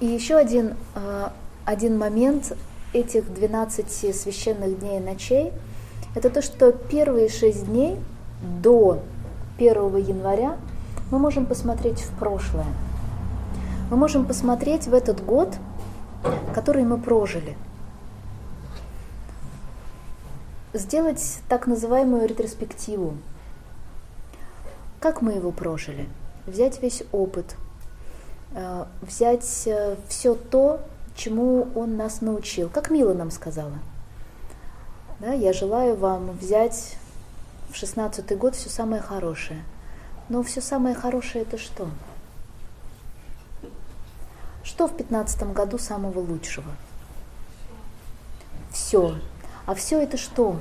И еще один, э, один момент этих 12 священных дней и ночей, это то, что первые шесть дней до 1 января мы можем посмотреть в прошлое. Мы можем посмотреть в этот год, который мы прожили. Сделать так называемую ретроспективу. Как мы его прожили? Взять весь опыт, взять э, все то, чему он нас научил. Как Мила нам сказала. Да, я желаю вам взять в шестнадцатый год все самое хорошее. Но все самое хорошее это что? Что в пятнадцатом году самого лучшего? Все. А все это что?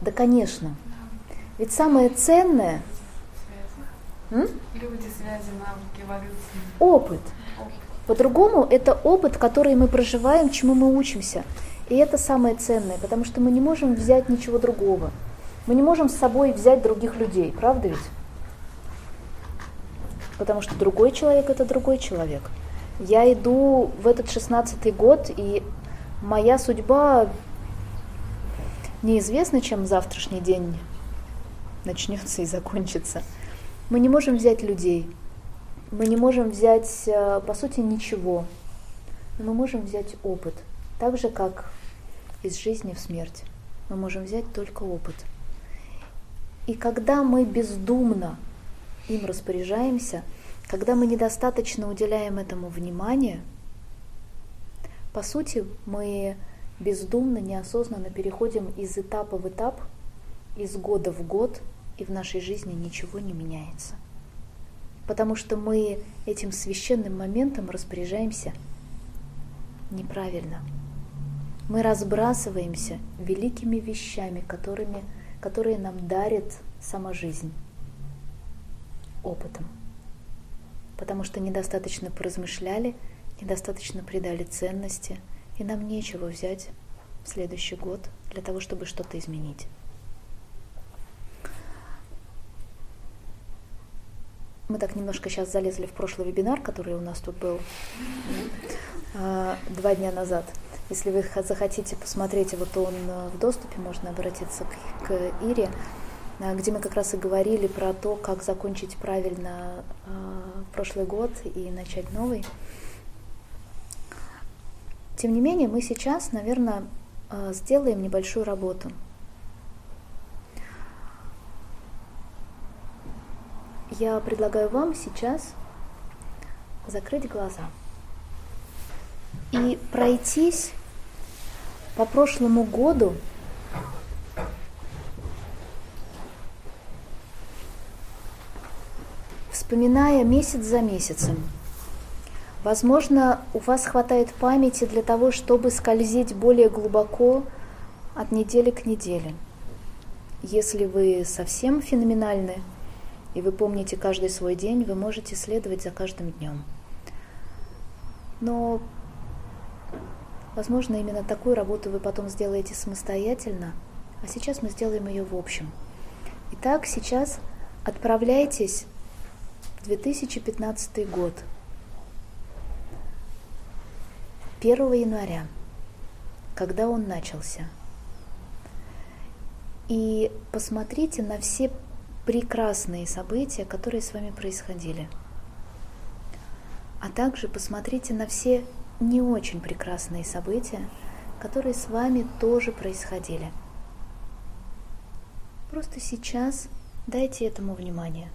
Да, конечно. Ведь самое ценное... Люди, связи, навыки, эволюции. Опыт. По-другому это опыт, который мы проживаем, чему мы учимся. И это самое ценное, потому что мы не можем взять ничего другого. Мы не можем с собой взять других людей, правда ведь? Потому что другой человек это другой человек. Я иду в этот шестнадцатый год, и моя судьба неизвестна, чем завтрашний день начнется и закончится. Мы не можем взять людей, мы не можем взять, э, по сути, ничего, но мы можем взять опыт, так же, как из жизни в смерть. Мы можем взять только опыт. И когда мы бездумно им распоряжаемся, когда мы недостаточно уделяем этому внимания, по сути, мы бездумно, неосознанно переходим из этапа в этап, из года в год, и в нашей жизни ничего не меняется потому что мы этим священным моментом распоряжаемся неправильно. Мы разбрасываемся великими вещами, которыми, которые нам дарит сама жизнь, опытом. Потому что недостаточно поразмышляли, недостаточно придали ценности, и нам нечего взять в следующий год для того, чтобы что-то изменить. Мы так немножко сейчас залезли в прошлый вебинар, который у нас тут был а, два дня назад. Если вы захотите посмотреть его, то он а, в доступе, можно обратиться к, к Ире, а, где мы как раз и говорили про то, как закончить правильно прошлый год и начать новый. Тем не менее, мы сейчас, наверное, сделаем небольшую работу – я предлагаю вам сейчас закрыть глаза и пройтись по прошлому году вспоминая месяц за месяцем. Возможно, у вас хватает памяти для того, чтобы скользить более глубоко от недели к неделе. Если вы совсем феноменальны, и вы помните каждый свой день, вы можете следовать за каждым днем. Но, возможно, именно такую работу вы потом сделаете самостоятельно, а сейчас мы сделаем ее в общем. Итак, сейчас отправляйтесь в 2015 год, 1 января, когда он начался. И посмотрите на все прекрасные события, которые с вами происходили. А также посмотрите на все не очень прекрасные события, которые с вами тоже происходили. Просто сейчас дайте этому внимание.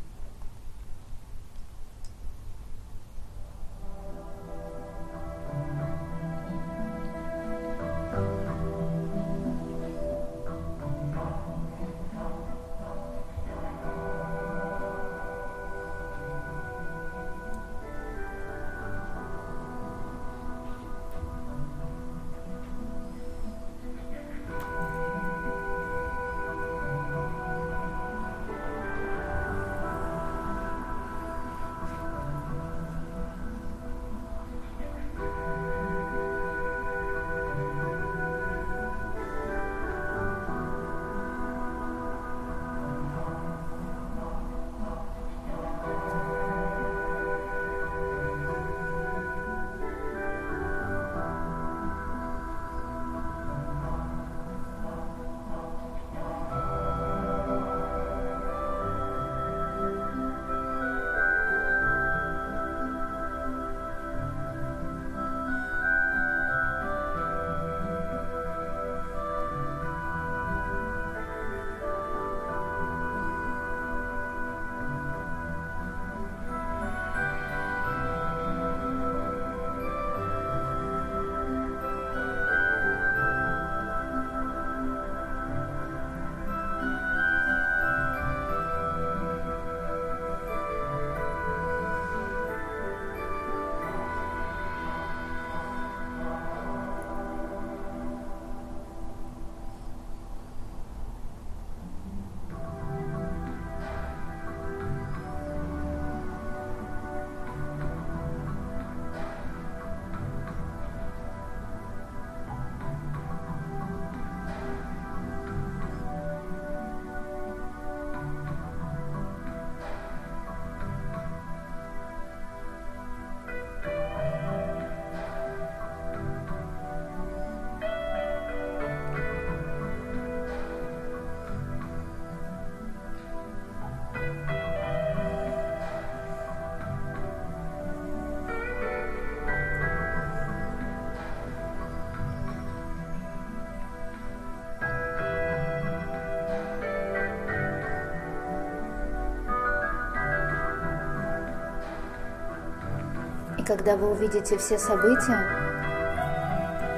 Когда вы увидите все события,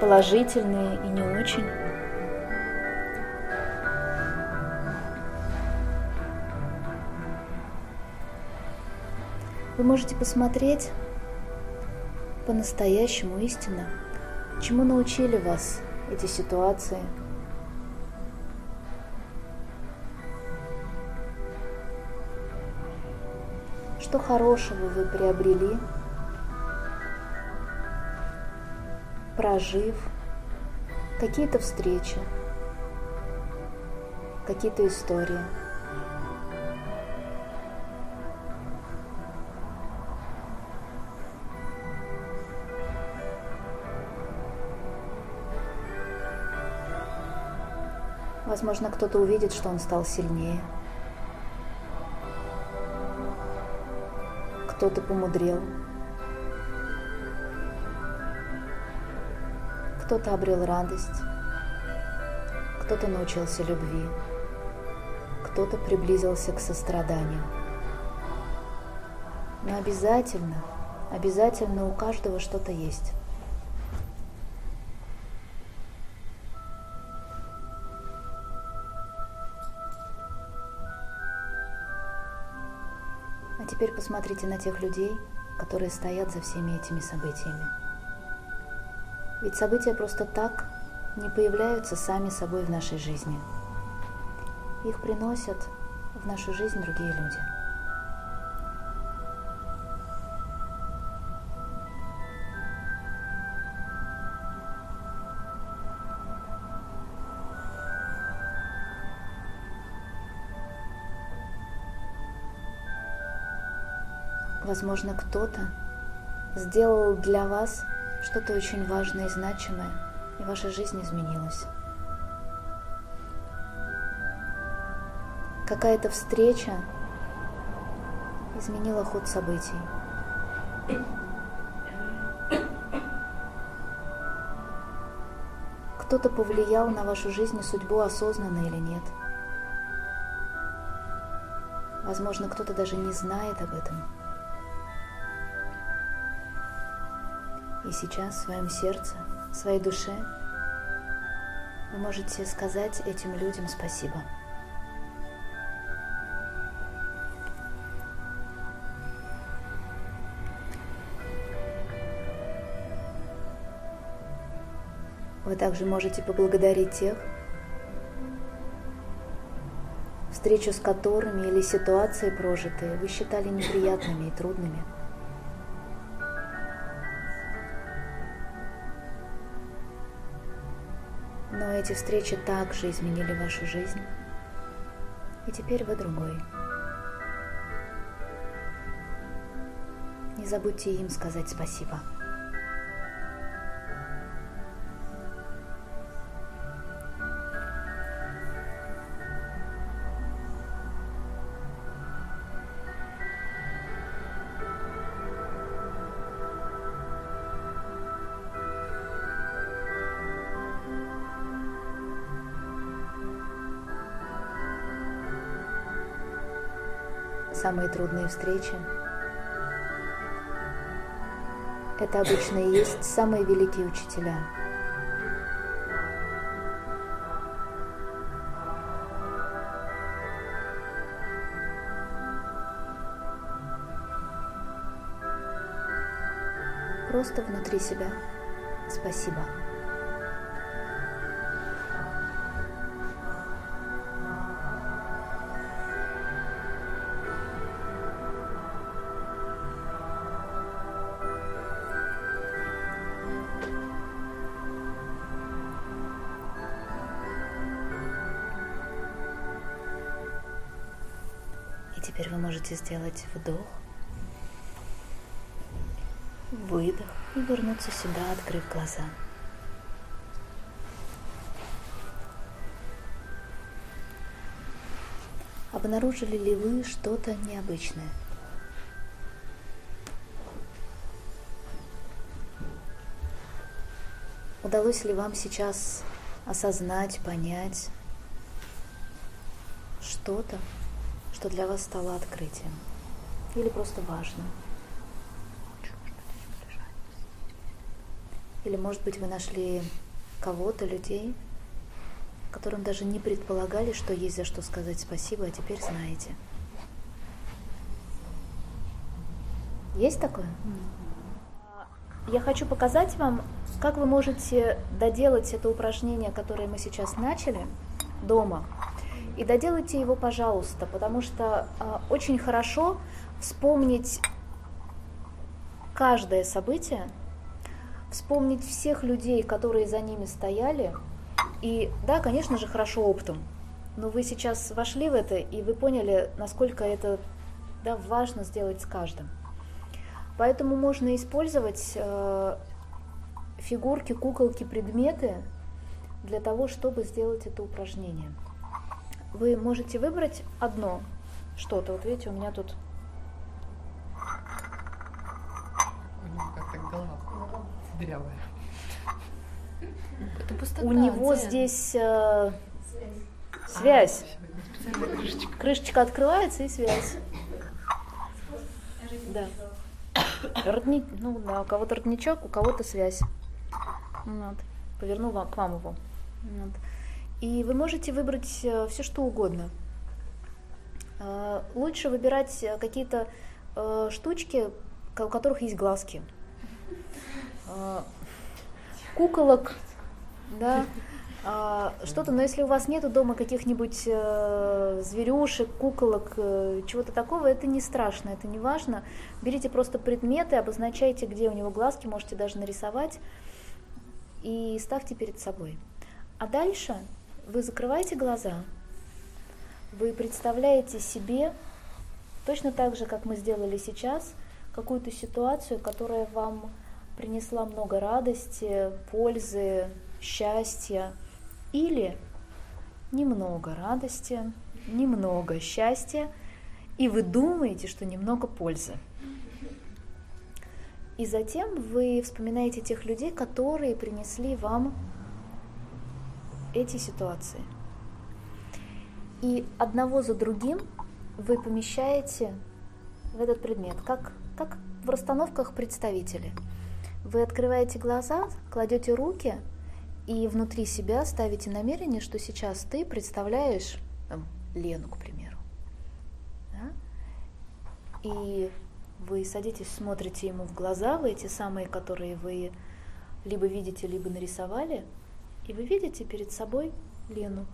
положительные и не очень, вы можете посмотреть по-настоящему истинно, чему научили вас эти ситуации. Что хорошего вы приобрели, прожив какие-то встречи, какие-то истории – Возможно, кто-то увидит, что он стал сильнее. Кто-то помудрел. Кто-то обрел радость. Кто-то научился любви. Кто-то приблизился к состраданию. Но обязательно, обязательно у каждого что-то есть. теперь посмотрите на тех людей, которые стоят за всеми этими событиями. Ведь события просто так не появляются сами собой в нашей жизни. Их приносят в нашу жизнь другие люди. Возможно, кто-то сделал для вас что-то очень важное и значимое, и ваша жизнь изменилась. Какая-то встреча изменила ход событий. Кто-то повлиял на вашу жизнь и судьбу осознанно или нет. Возможно, кто-то даже не знает об этом. Сейчас в своем сердце, в своей душе вы можете сказать этим людям спасибо. Вы также можете поблагодарить тех, встречу с которыми или ситуации прожитые вы считали неприятными и трудными – Но эти встречи также изменили вашу жизнь, и теперь вы другой. Не забудьте им сказать спасибо. Самые трудные встречи. Это обычно и есть самые великие учителя. Просто внутри себя. Спасибо. Можете сделать вдох, выдох и вернуться сюда, открыв глаза. Обнаружили ли вы что-то необычное? Удалось ли вам сейчас осознать, понять что-то, что для вас стало открытием или просто важным. Или, может быть, вы нашли кого-то, людей, которым даже не предполагали, что есть за что сказать спасибо, а теперь знаете. Есть такое? Я хочу показать вам, как вы можете доделать это упражнение, которое мы сейчас начали дома. И доделайте его, пожалуйста, потому что э, очень хорошо вспомнить каждое событие, вспомнить всех людей, которые за ними стояли. И да, конечно же, хорошо оптом. Но вы сейчас вошли в это, и вы поняли, насколько это да, важно сделать с каждым. Поэтому можно использовать э, фигурки, куколки, предметы для того, чтобы сделать это упражнение. Вы можете выбрать одно что-то. Вот видите, у меня тут дырявая. Это пустота, у него дзен. здесь э, связь. А, крышечка. крышечка открывается и связь. Да. Родник, ну да, у кого-то родничок, у кого-то связь. Вот. Поверну вам, к вам его. Вот. И вы можете выбрать э, все, что угодно. Э, лучше выбирать какие-то э, штучки, у которых есть глазки. Куколок, да, что-то, но если у вас нету дома каких-нибудь зверюшек, куколок, чего-то такого, это не страшно, это не важно. Берите просто предметы, обозначайте, где у него глазки, можете даже нарисовать и ставьте перед собой. А дальше вы закрываете глаза, вы представляете себе, точно так же, как мы сделали сейчас, какую-то ситуацию, которая вам принесла много радости, пользы, счастья или немного радости, немного счастья, и вы думаете, что немного пользы. И затем вы вспоминаете тех людей, которые принесли вам эти ситуации. И одного за другим вы помещаете в этот предмет, как, как в расстановках представители. Вы открываете глаза, кладете руки и внутри себя ставите намерение, что сейчас ты представляешь там, Лену, к примеру. Да? И вы садитесь, смотрите ему в глаза, вы эти самые, которые вы либо видите, либо нарисовали – и вы видите перед собой Лену.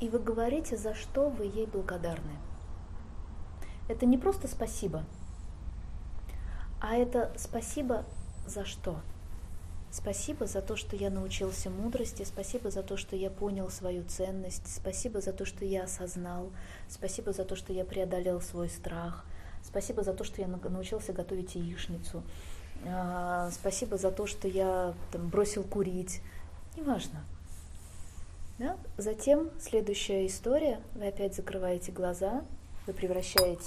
И вы говорите, за что вы ей благодарны. Это не просто спасибо, а это спасибо за что? Спасибо за то, что я научился мудрости, спасибо за то, что я понял свою ценность, спасибо за то, что я осознал, спасибо за то, что я преодолел свой страх, спасибо за то, что я научился готовить яичницу, спасибо за то, что я там, бросил курить, неважно. Да? Затем следующая история, вы опять закрываете глаза, вы превращаете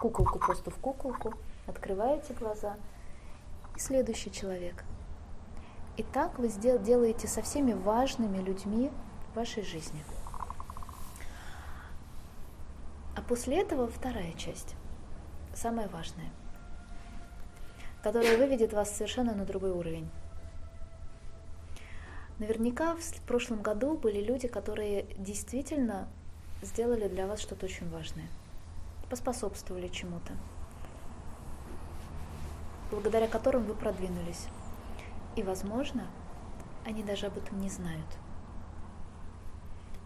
куколку просто в куколку, открываете глаза, и следующий человек. И так вы делаете со всеми важными людьми в вашей жизни. А после этого вторая часть, самая важная которая выведет вас совершенно на другой уровень. Наверняка в прошлом году были люди, которые действительно сделали для вас что-то очень важное, поспособствовали чему-то, благодаря которым вы продвинулись. И, возможно, они даже об этом не знают.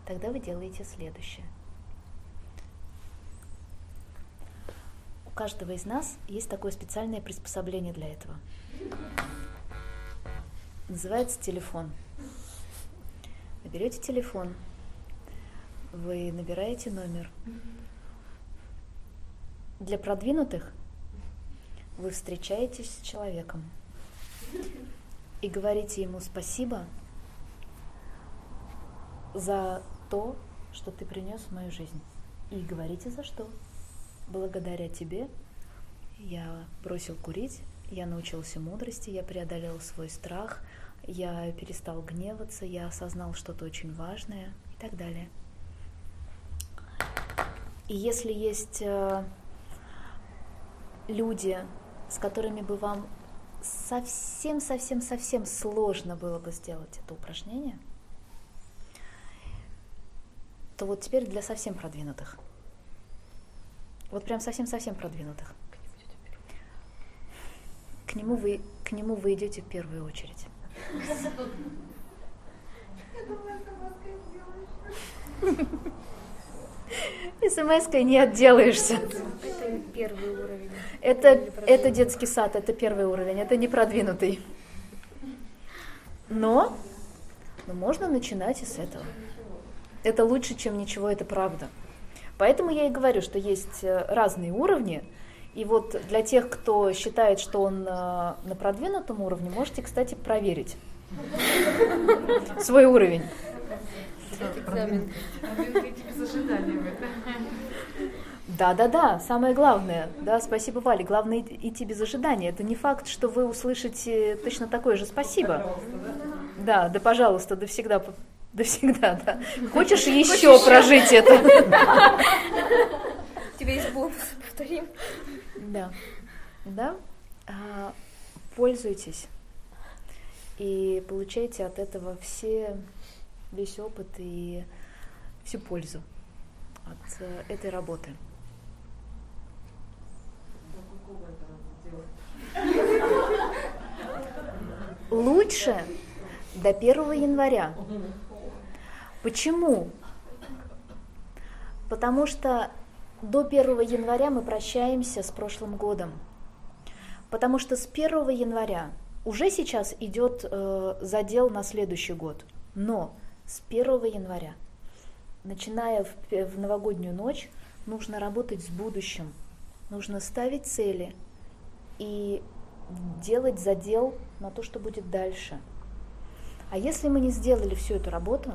Тогда вы делаете следующее – каждого из нас есть такое специальное приспособление для этого. Называется телефон. Вы берете телефон, вы набираете номер. Для продвинутых вы встречаетесь с человеком и говорите ему спасибо за то, что ты принес в мою жизнь. И говорите за что благодаря тебе я бросил курить, я научился мудрости, я преодолел свой страх, я перестал гневаться, я осознал что-то очень важное и так далее. И если есть э, люди, с которыми бы вам совсем-совсем-совсем сложно было бы сделать это упражнение, то вот теперь для совсем продвинутых. Вот прям совсем-совсем продвинутых. К нему вы, к нему вы идете в первую очередь. СМС-кой не отделаешься. Это первый уровень. Это, это детский сад, это первый уровень, это не продвинутый. Но, но можно начинать и с этого. Это лучше, чем ничего, это правда. Поэтому я и говорю, что есть э, разные уровни. И вот для тех, кто считает, что он э, на продвинутом уровне, можете, кстати, проверить свой уровень. Да, да, да, самое главное, да, спасибо, Валя, главное идти без ожидания. Это не факт, что вы услышите точно такое же спасибо. Да, да, пожалуйста, да всегда, да всегда, да. Хочешь еще прожить это? У тебя есть бонус, повторим. Да, да, а, пользуйтесь и получайте от этого все, весь опыт и всю пользу от э, этой работы. Лучше до 1 января. Почему? Потому что до 1 января мы прощаемся с прошлым годом. Потому что с 1 января уже сейчас идет э, задел на следующий год. Но с 1 января, начиная в, в новогоднюю ночь, нужно работать с будущим. Нужно ставить цели и делать задел на то, что будет дальше. А если мы не сделали всю эту работу,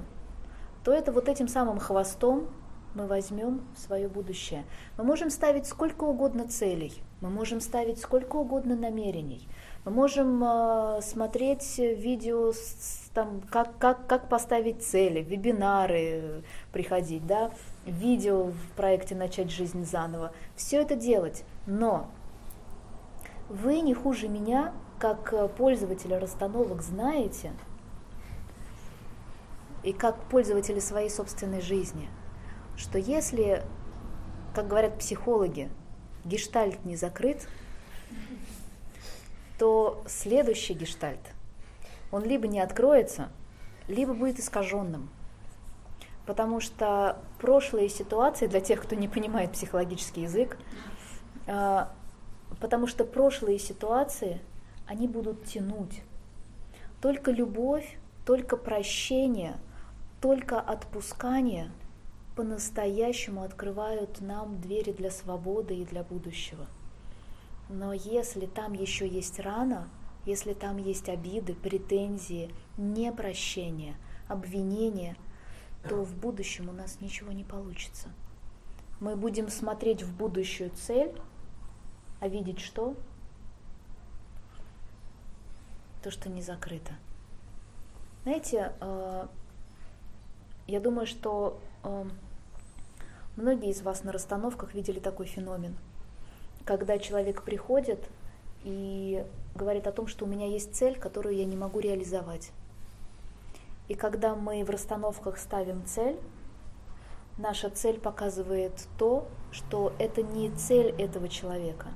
то это вот этим самым хвостом мы возьмем свое будущее. Мы можем ставить сколько угодно целей, мы можем ставить сколько угодно намерений, мы можем э, смотреть видео, с, там, как, как, как поставить цели, вебинары приходить, да, видео в проекте «Начать жизнь заново». Все это делать, но вы не хуже меня, как пользователи расстановок, знаете, и как пользователи своей собственной жизни, что если, как говорят психологи, гештальт не закрыт, то следующий гештальт, он либо не откроется, либо будет искаженным. Потому что прошлые ситуации, для тех, кто не понимает психологический язык, а, потому что прошлые ситуации, они будут тянуть. Только любовь, только прощение, только отпускание по-настоящему открывают нам двери для свободы и для будущего. Но если там еще есть рана, если там есть обиды, претензии, непрощение, обвинения, то в будущем у нас ничего не получится. Мы будем смотреть в будущую цель, а видеть что? То, что не закрыто. Знаете, э, я думаю, что э, многие из вас на расстановках видели такой феномен – когда человек приходит и говорит о том, что у меня есть цель, которую я не могу реализовать. И когда мы в расстановках ставим цель, наша цель показывает то, что это не цель этого человека.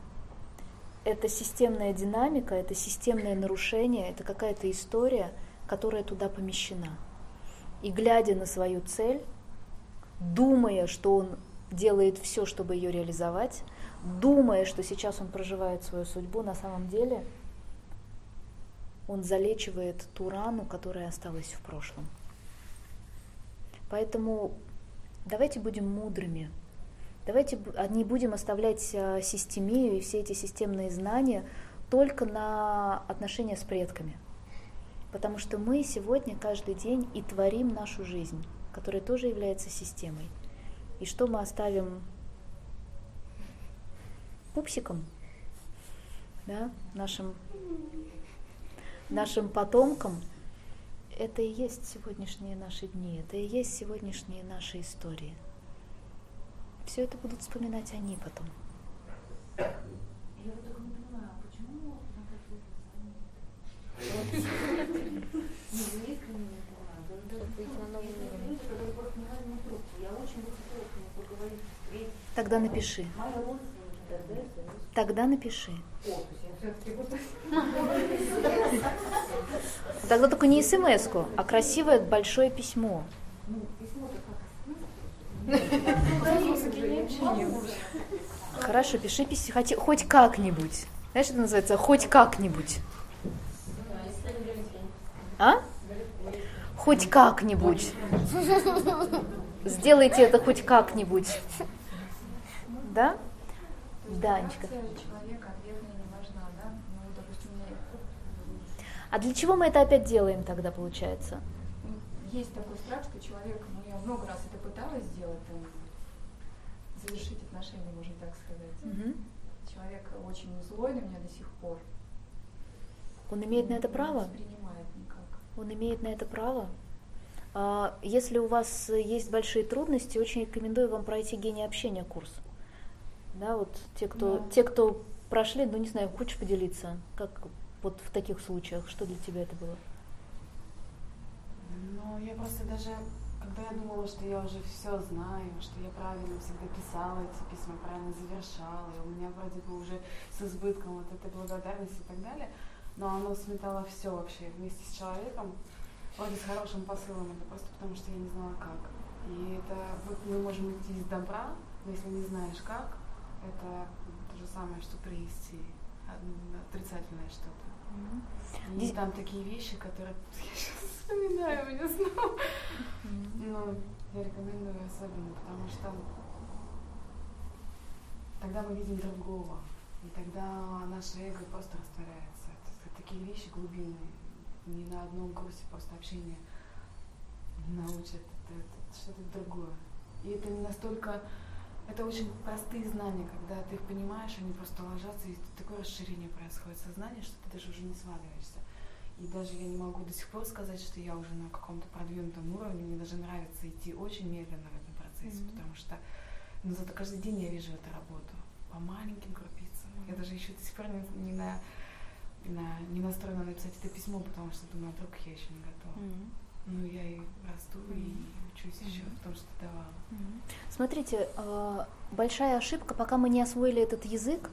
Это системная динамика, это системное нарушение, это какая-то история, которая туда помещена. И глядя на свою цель, думая, что он делает все, чтобы ее реализовать, думая, что сейчас он проживает свою судьбу, на самом деле он залечивает ту рану, которая осталась в прошлом. Поэтому давайте будем мудрыми. Давайте не будем оставлять а, системию и все эти системные знания только на отношения с предками. Потому что мы сегодня каждый день и творим нашу жизнь, которая тоже является системой. И что мы оставим пупсикам, да, нашим, нашим потомкам, это и есть сегодняшние наши дни, это и есть сегодняшние наши истории. Все это будут вспоминать они потом. Я вот так не понимаю, а почему Тогда напиши. Тогда напиши. Тогда только не смс а красивое большое письмо. Хорошо, пиши письмо хоть как-нибудь. Знаешь, это называется хоть как-нибудь. А? Хоть как-нибудь. Сделайте это хоть как-нибудь. Да? Да, Анечка. А для чего мы это опять делаем тогда, получается? Есть такой страх, что человек, ну я много раз это пыталась сделать, там, завершить отношения, можно так сказать. Угу. Человек очень злой на меня до сих пор. Он имеет на это право? Никак. Он имеет на это право? А, если у вас есть большие трудности, очень рекомендую вам пройти гений общения курс. Да, вот те, кто, да. те, кто прошли, ну не знаю, хочешь поделиться, как вот в таких случаях, что для тебя это было? Ну, я просто даже, когда я думала, что я уже все знаю, что я правильно всегда писала эти письма, правильно завершала, и у меня вроде бы уже с избытком вот этой благодарности и так далее, но оно сметало все вообще вместе с человеком, вроде с хорошим посылом, это просто потому, что я не знала как. И это вот мы можем идти из добра, но если не знаешь как, это то же самое, что привести отрицательное что-то. Mm-hmm. И там такие вещи, которые я сейчас вспоминаю, меня снова. Mm-hmm. Но я рекомендую особенно, потому что тогда мы видим другого, и тогда наше эго просто растворяется. Такие вещи глубинные. Ни на одном курсе просто общения не научат. Это, это что-то другое. И это не настолько это очень простые знания, когда ты их понимаешь, они просто ложатся, и такое расширение происходит сознания, что ты даже уже не сваливаешься. И даже я не могу до сих пор сказать, что я уже на каком-то продвинутом уровне. Мне даже нравится идти очень медленно в этом процессе, mm-hmm. потому что ну, зато каждый день я вижу эту работу по маленьким крупицам. Mm-hmm. Я даже еще до сих пор не, не, на, на, не настроена написать это письмо, потому что думаю, а вдруг я еще не готова. Mm-hmm. Ну, я и расту, mm-hmm. и учусь mm-hmm. еще в том, что давала. Mm-hmm. Смотрите, а, большая ошибка, пока мы не освоили этот язык,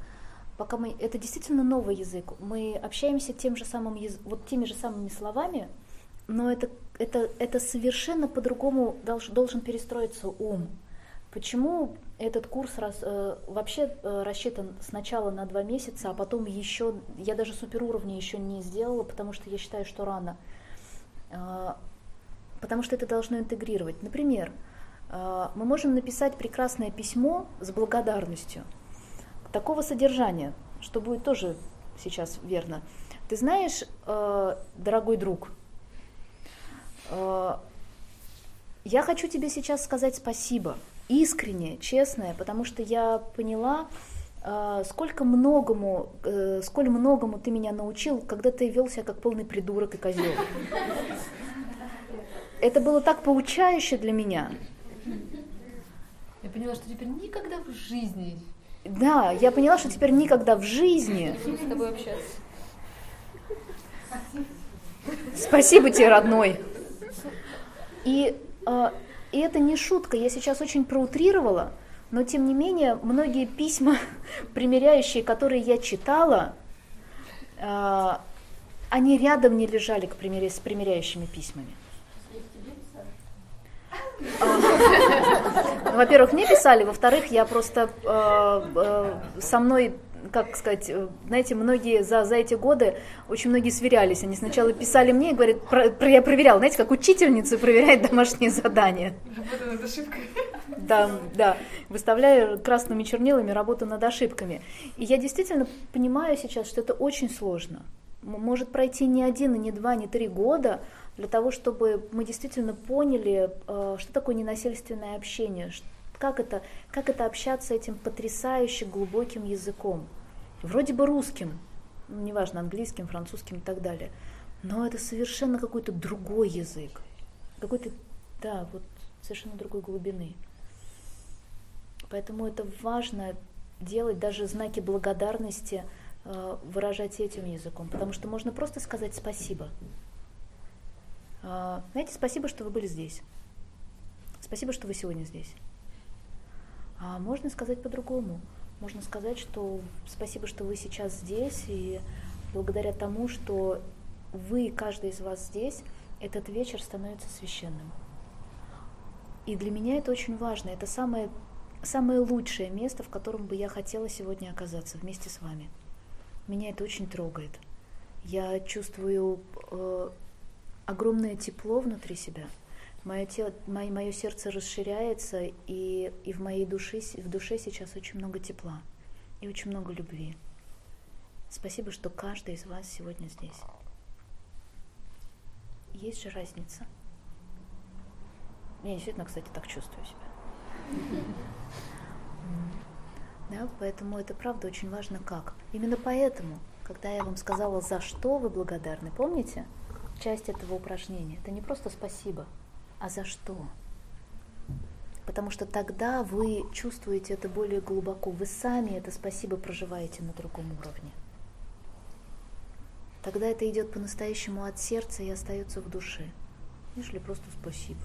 пока мы, это действительно новый язык, мы общаемся тем же самым, вот теми же самыми словами, но это, это, это совершенно по-другому долж, должен перестроиться ум. Почему этот курс раз, э, вообще э, рассчитан сначала на два месяца, а потом еще, я даже суперуровни еще не сделала, потому что я считаю, что рано. Э, потому что это должно интегрировать. Например, э, мы можем написать прекрасное письмо с благодарностью такого содержания, что будет тоже сейчас верно. Ты знаешь, э, дорогой друг, э, я хочу тебе сейчас сказать спасибо, искренне, честное, потому что я поняла, сколько многому, сколь многому ты меня научил, когда ты вел себя как полный придурок и козел это было так поучающе для меня. Я поняла, что теперь никогда в жизни. Да, я поняла, что теперь никогда в жизни. С тобой общаться. Спасибо тебе, родной. И, э, и это не шутка, я сейчас очень проутрировала, но тем не менее многие письма, примеряющие, которые я читала, э, они рядом не лежали к примере, с примеряющими письмами. Ну, во-первых, мне писали, во-вторых, я просто э, э, со мной как сказать, э, знаете, многие за, за эти годы, очень многие сверялись. Они сначала писали мне и говорят, про, про, я проверял, знаете, как учительница проверяет домашние задания. Работа над ошибкой. Да, да. Выставляю красными чернилами работу над ошибками. И я действительно понимаю сейчас, что это очень сложно. Может пройти не один, и не два, не три года, для того, чтобы мы действительно поняли, э, что такое ненасильственное общение, как это, как это общаться этим потрясающе глубоким языком. Вроде бы русским, ну, неважно, английским, французским и так далее. Но это совершенно какой-то другой язык. Какой-то, да, вот совершенно другой глубины. Поэтому это важно делать даже знаки благодарности, э, выражать этим языком. Потому что можно просто сказать спасибо. Знаете, спасибо, что вы были здесь. Спасибо, что вы сегодня здесь. А можно сказать по-другому. Можно сказать, что спасибо, что вы сейчас здесь, и благодаря тому, что вы, каждый из вас здесь, этот вечер становится священным. И для меня это очень важно. Это самое, самое лучшее место, в котором бы я хотела сегодня оказаться вместе с вами. Меня это очень трогает. Я чувствую э, огромное тепло внутри себя. Мое, тело, мое, мое сердце расширяется, и, и в моей душе, в душе сейчас очень много тепла и очень много любви. Спасибо, что каждый из вас сегодня здесь. Есть же разница. Я действительно, кстати, так чувствую себя. Да, поэтому это правда очень важно как. Именно поэтому, когда я вам сказала, за что вы благодарны, помните, часть этого упражнения, это не просто спасибо, а за что. Потому что тогда вы чувствуете это более глубоко, вы сами это спасибо проживаете на другом уровне. Тогда это идет по-настоящему от сердца и остается в душе, нежели просто спасибо.